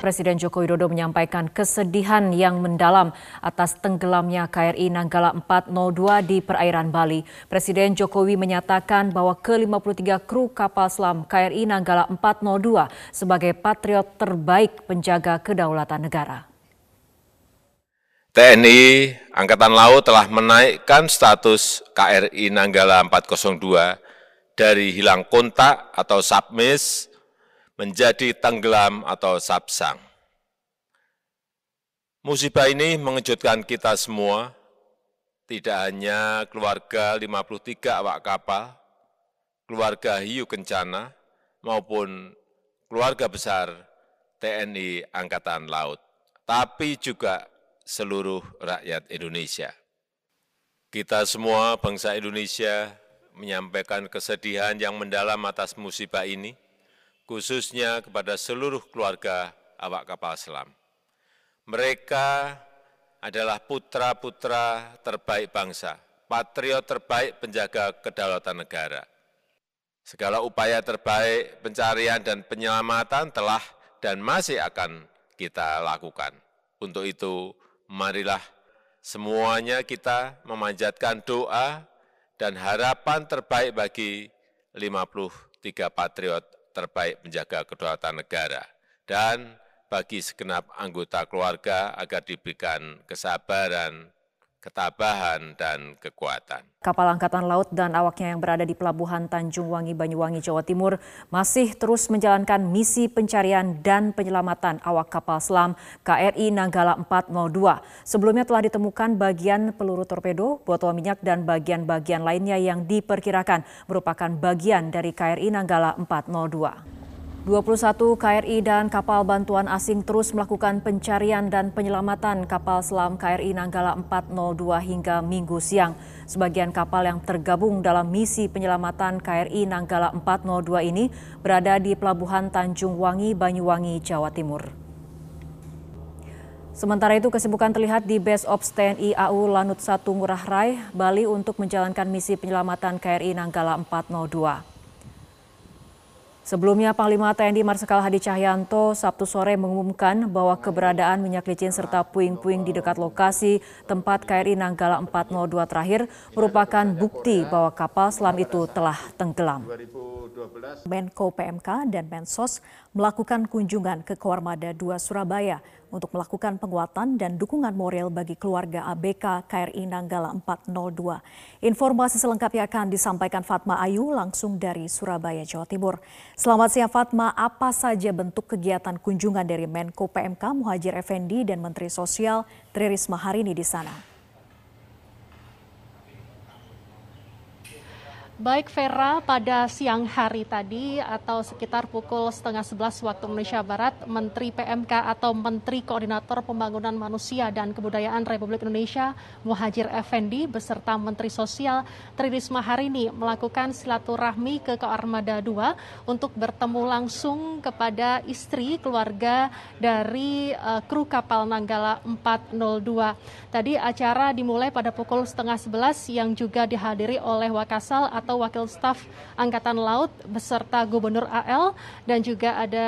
Presiden Joko Widodo menyampaikan kesedihan yang mendalam atas tenggelamnya KRI Nanggala 402 di perairan Bali. Presiden Jokowi menyatakan bahwa ke-53 kru kapal selam KRI Nanggala 402 sebagai patriot terbaik penjaga kedaulatan negara. TNI Angkatan Laut telah menaikkan status KRI Nanggala 402 dari hilang kontak atau submiss menjadi tenggelam atau sapsang. Musibah ini mengejutkan kita semua, tidak hanya keluarga 53 awak kapal, keluarga hiu kencana, maupun keluarga besar TNI Angkatan Laut, tapi juga seluruh rakyat Indonesia. Kita semua bangsa Indonesia menyampaikan kesedihan yang mendalam atas musibah ini, khususnya kepada seluruh keluarga awak kapal selam. Mereka adalah putra-putra terbaik bangsa, patriot terbaik penjaga kedaulatan negara. Segala upaya terbaik pencarian dan penyelamatan telah dan masih akan kita lakukan. Untuk itu, marilah semuanya kita memanjatkan doa dan harapan terbaik bagi 53 patriot terbaik menjaga kedaulatan negara dan bagi segenap anggota keluarga agar diberikan kesabaran, ketabahan, dan kekuatan. Kapal Angkatan Laut dan awaknya yang berada di Pelabuhan Tanjung Wangi, Banyuwangi, Jawa Timur masih terus menjalankan misi pencarian dan penyelamatan awak kapal selam KRI Nanggala 402. Sebelumnya telah ditemukan bagian peluru torpedo, botol minyak, dan bagian-bagian lainnya yang diperkirakan merupakan bagian dari KRI Nanggala 402. 21 KRI dan kapal bantuan asing terus melakukan pencarian dan penyelamatan kapal selam KRI Nanggala 402 hingga minggu siang. Sebagian kapal yang tergabung dalam misi penyelamatan KRI Nanggala 402 ini berada di Pelabuhan Tanjung Wangi, Banyuwangi, Jawa Timur. Sementara itu kesibukan terlihat di Base Ops TNI AU Lanut 1 Ngurah Rai, Bali untuk menjalankan misi penyelamatan KRI Nanggala 402. Sebelumnya Panglima TNI Marsikal Hadi Cahyanto Sabtu sore mengumumkan bahwa keberadaan minyak licin serta puing-puing di dekat lokasi tempat KRI Nanggala 402 terakhir merupakan bukti bahwa kapal selam itu telah tenggelam. Menko PMK dan Mensos melakukan kunjungan ke Koarmada 2 Surabaya untuk melakukan penguatan dan dukungan moral bagi keluarga ABK KRI Nanggala 402. Informasi selengkapnya akan disampaikan Fatma Ayu langsung dari Surabaya, Jawa Timur. Selamat siang Fatma, apa saja bentuk kegiatan kunjungan dari Menko PMK Muhajir Effendi dan Menteri Sosial Tri Risma hari ini di sana? Baik Vera, pada siang hari tadi atau sekitar pukul setengah sebelas waktu Indonesia Barat, Menteri PMK atau Menteri Koordinator Pembangunan Manusia dan Kebudayaan Republik Indonesia Muhajir Effendi beserta Menteri Sosial Tri Risma hari melakukan silaturahmi ke Koarmada 2 untuk bertemu langsung kepada istri keluarga dari uh, kru kapal Nanggala 402. Tadi acara dimulai pada pukul setengah sebelas yang juga dihadiri oleh Wakasal atau atau Wakil Staf Angkatan Laut beserta Gubernur AL dan juga ada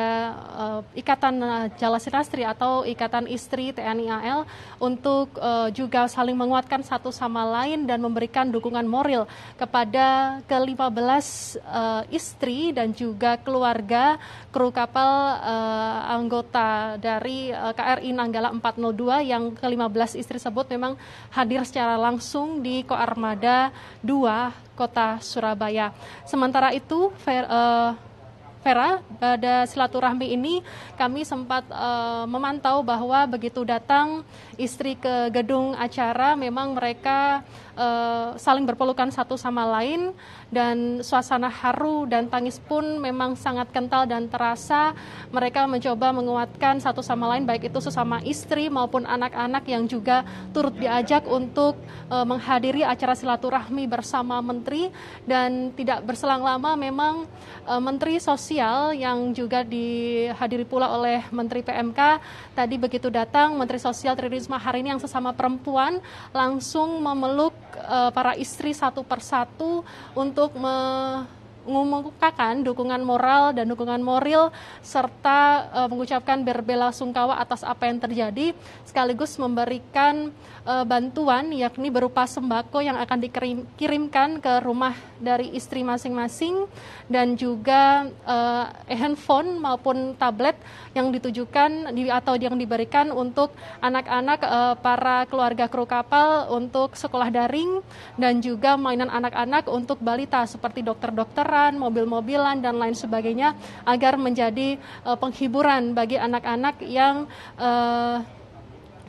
uh, Ikatan uh, Jalasinastri atau Ikatan Istri TNI AL untuk uh, juga saling menguatkan satu sama lain dan memberikan dukungan moral kepada ke-15 uh, istri dan juga keluarga kru kapal uh, anggota dari uh, KRI Nanggala 402 yang ke-15 istri tersebut memang hadir secara langsung di Koarmada 2 kota Surabaya. Sementara itu, uh, Vera, pada silaturahmi ini kami sempat uh, memantau bahwa begitu datang istri ke gedung acara memang mereka uh, saling berpelukan satu sama lain dan suasana haru dan tangis pun memang sangat kental dan terasa. Mereka mencoba menguatkan satu sama lain baik itu sesama istri maupun anak-anak yang juga turut diajak untuk uh, menghadiri acara silaturahmi bersama menteri dan tidak berselang lama memang uh, menteri sosial yang juga dihadiri pula oleh menteri PMK tadi begitu datang menteri sosial Tri Risma hari ini yang sesama perempuan langsung memeluk para istri satu persatu untuk me mengumumkakan dukungan moral dan dukungan moral serta uh, mengucapkan berbela sungkawa atas apa yang terjadi sekaligus memberikan uh, bantuan yakni berupa sembako yang akan dikirimkan ke rumah dari istri masing-masing dan juga uh, handphone maupun tablet yang ditujukan di, atau yang diberikan untuk anak-anak uh, para keluarga kru kapal untuk sekolah daring dan juga mainan anak-anak untuk balita seperti dokter-dokter mobil-mobilan dan lain sebagainya agar menjadi uh, penghiburan bagi anak-anak yang uh,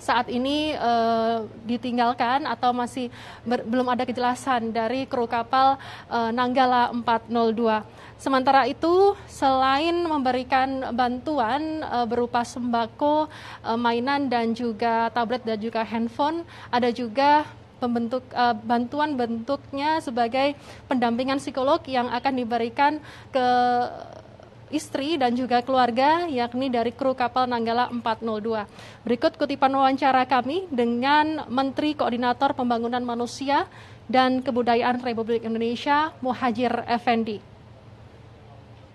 saat ini uh, ditinggalkan atau masih belum ada kejelasan dari kru kapal uh, Nanggala 402. Sementara itu, selain memberikan bantuan uh, berupa sembako, uh, mainan dan juga tablet dan juga handphone, ada juga pembentuk uh, bantuan bentuknya sebagai pendampingan psikolog yang akan diberikan ke istri dan juga keluarga yakni dari kru kapal Nanggala 402. Berikut kutipan wawancara kami dengan Menteri Koordinator Pembangunan Manusia dan Kebudayaan Republik Indonesia Muhajir Effendi.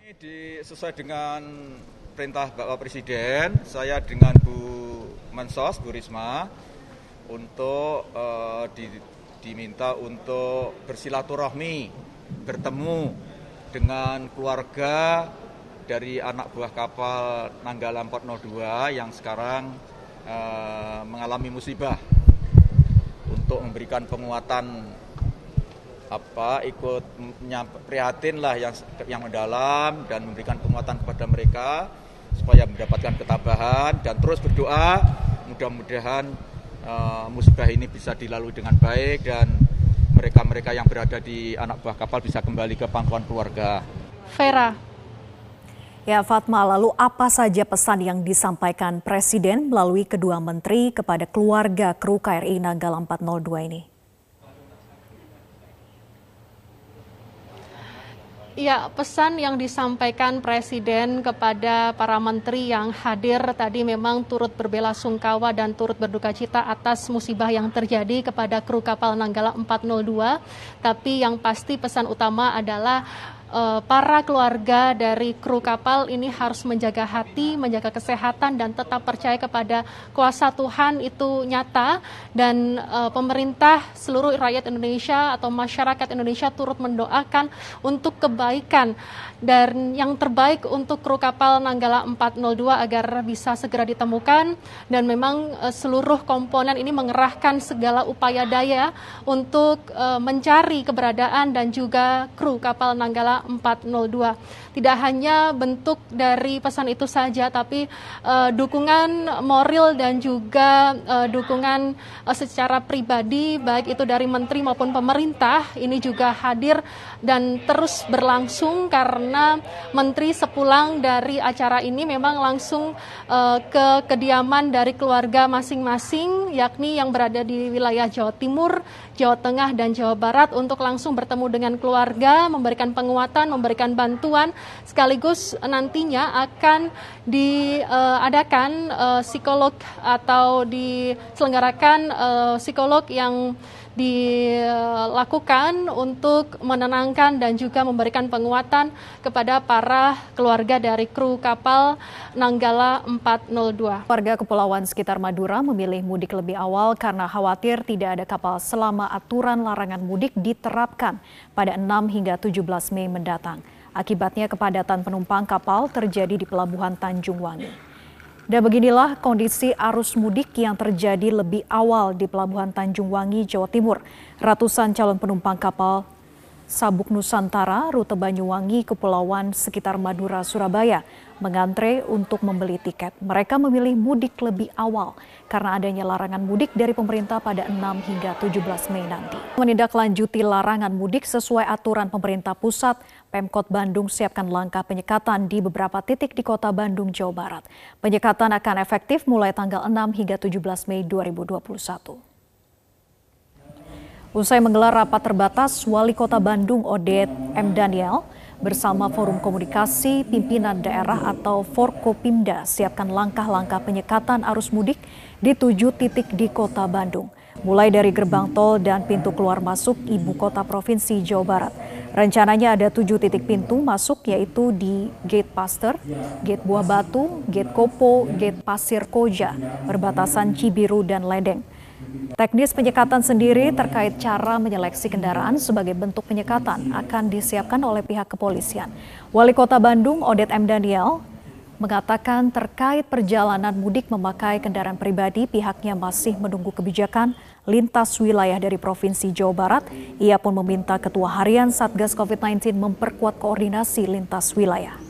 Ini sesuai dengan perintah Bapak Presiden, saya dengan Bu Mensos, Bu Risma, untuk uh, di, diminta untuk bersilaturahmi, bertemu dengan keluarga dari anak buah kapal Nanggala 402 yang sekarang uh, mengalami musibah untuk memberikan penguatan apa ikut prihatin lah yang yang mendalam dan memberikan penguatan kepada mereka supaya mendapatkan ketabahan dan terus berdoa. Mudah-mudahan uh, musibah ini bisa dilalui dengan baik dan mereka-mereka yang berada di anak buah kapal bisa kembali ke pangkuan keluarga. Vera. Ya Fatma, lalu apa saja pesan yang disampaikan Presiden melalui kedua menteri kepada keluarga kru KRI Nanggala 402 ini? Ya, pesan yang disampaikan Presiden kepada para menteri yang hadir tadi memang turut berbela sungkawa dan turut berduka cita atas musibah yang terjadi kepada kru kapal Nanggala 402. Tapi yang pasti pesan utama adalah uh, para keluarga dari kru kapal ini harus menjaga hati, menjaga kesehatan dan tetap percaya kepada kuasa Tuhan itu nyata. Dan uh, pemerintah seluruh rakyat Indonesia atau masyarakat Indonesia turut mendoakan untuk kebaikan. Dan yang terbaik untuk kru kapal Nanggala 402 agar bisa segera ditemukan. Dan memang uh, seluruh komponen ini mengerahkan segala upaya daya untuk uh, mencari keberadaan dan juga kru kapal Nanggala 402. Tidak hanya bentuk dari pesan itu saja tapi uh, dukungan moral dan juga uh, dukungan uh, secara pribadi baik itu dari menteri maupun pemerintah ini juga hadir dan terus berlangsung karena menteri sepulang dari acara ini memang langsung uh, ke kediaman dari keluarga masing-masing yakni yang berada di wilayah Jawa Timur, Jawa Tengah dan Jawa Barat untuk langsung bertemu dengan keluarga, memberikan penguatan, memberikan bantuan sekaligus nantinya akan diadakan uh, psikolog atau diselenggarakan uh, psikolog yang dilakukan untuk menenangkan dan juga memberikan penguatan kepada para keluarga dari kru kapal Nanggala 402. Warga Kepulauan sekitar Madura memilih mudik lebih awal karena khawatir tidak ada kapal selama aturan larangan mudik diterapkan pada 6 hingga 17 Mei mendatang. Akibatnya kepadatan penumpang kapal terjadi di Pelabuhan Tanjung Wangi. Dan beginilah kondisi arus mudik yang terjadi lebih awal di Pelabuhan Tanjung Wangi, Jawa Timur. Ratusan calon penumpang kapal Sabuk Nusantara, rute Banyuwangi, Kepulauan sekitar Madura, Surabaya, mengantre untuk membeli tiket. Mereka memilih mudik lebih awal karena adanya larangan mudik dari pemerintah pada 6 hingga 17 Mei nanti. Menindaklanjuti larangan mudik sesuai aturan pemerintah pusat, Pemkot Bandung siapkan langkah penyekatan di beberapa titik di kota Bandung, Jawa Barat. Penyekatan akan efektif mulai tanggal 6 hingga 17 Mei 2021. Usai menggelar rapat terbatas, Wali Kota Bandung Odet M. Daniel bersama Forum Komunikasi Pimpinan Daerah atau Forkopimda siapkan langkah-langkah penyekatan arus mudik di tujuh titik di Kota Bandung. mulai dari gerbang tol dan pintu keluar masuk ibu kota provinsi Jawa Barat. Rencananya ada tujuh titik pintu masuk yaitu di Gate Pasteur, Gate Buah Batu, Gate Kopo, Gate Pasir Koja, perbatasan Cibiru dan Ledeng. Teknis penyekatan sendiri terkait cara menyeleksi kendaraan sebagai bentuk penyekatan akan disiapkan oleh pihak kepolisian. Wali Kota Bandung Odet M. Daniel mengatakan terkait perjalanan mudik memakai kendaraan pribadi pihaknya masih menunggu kebijakan lintas wilayah dari Provinsi Jawa Barat. Ia pun meminta Ketua Harian Satgas COVID-19 memperkuat koordinasi lintas wilayah.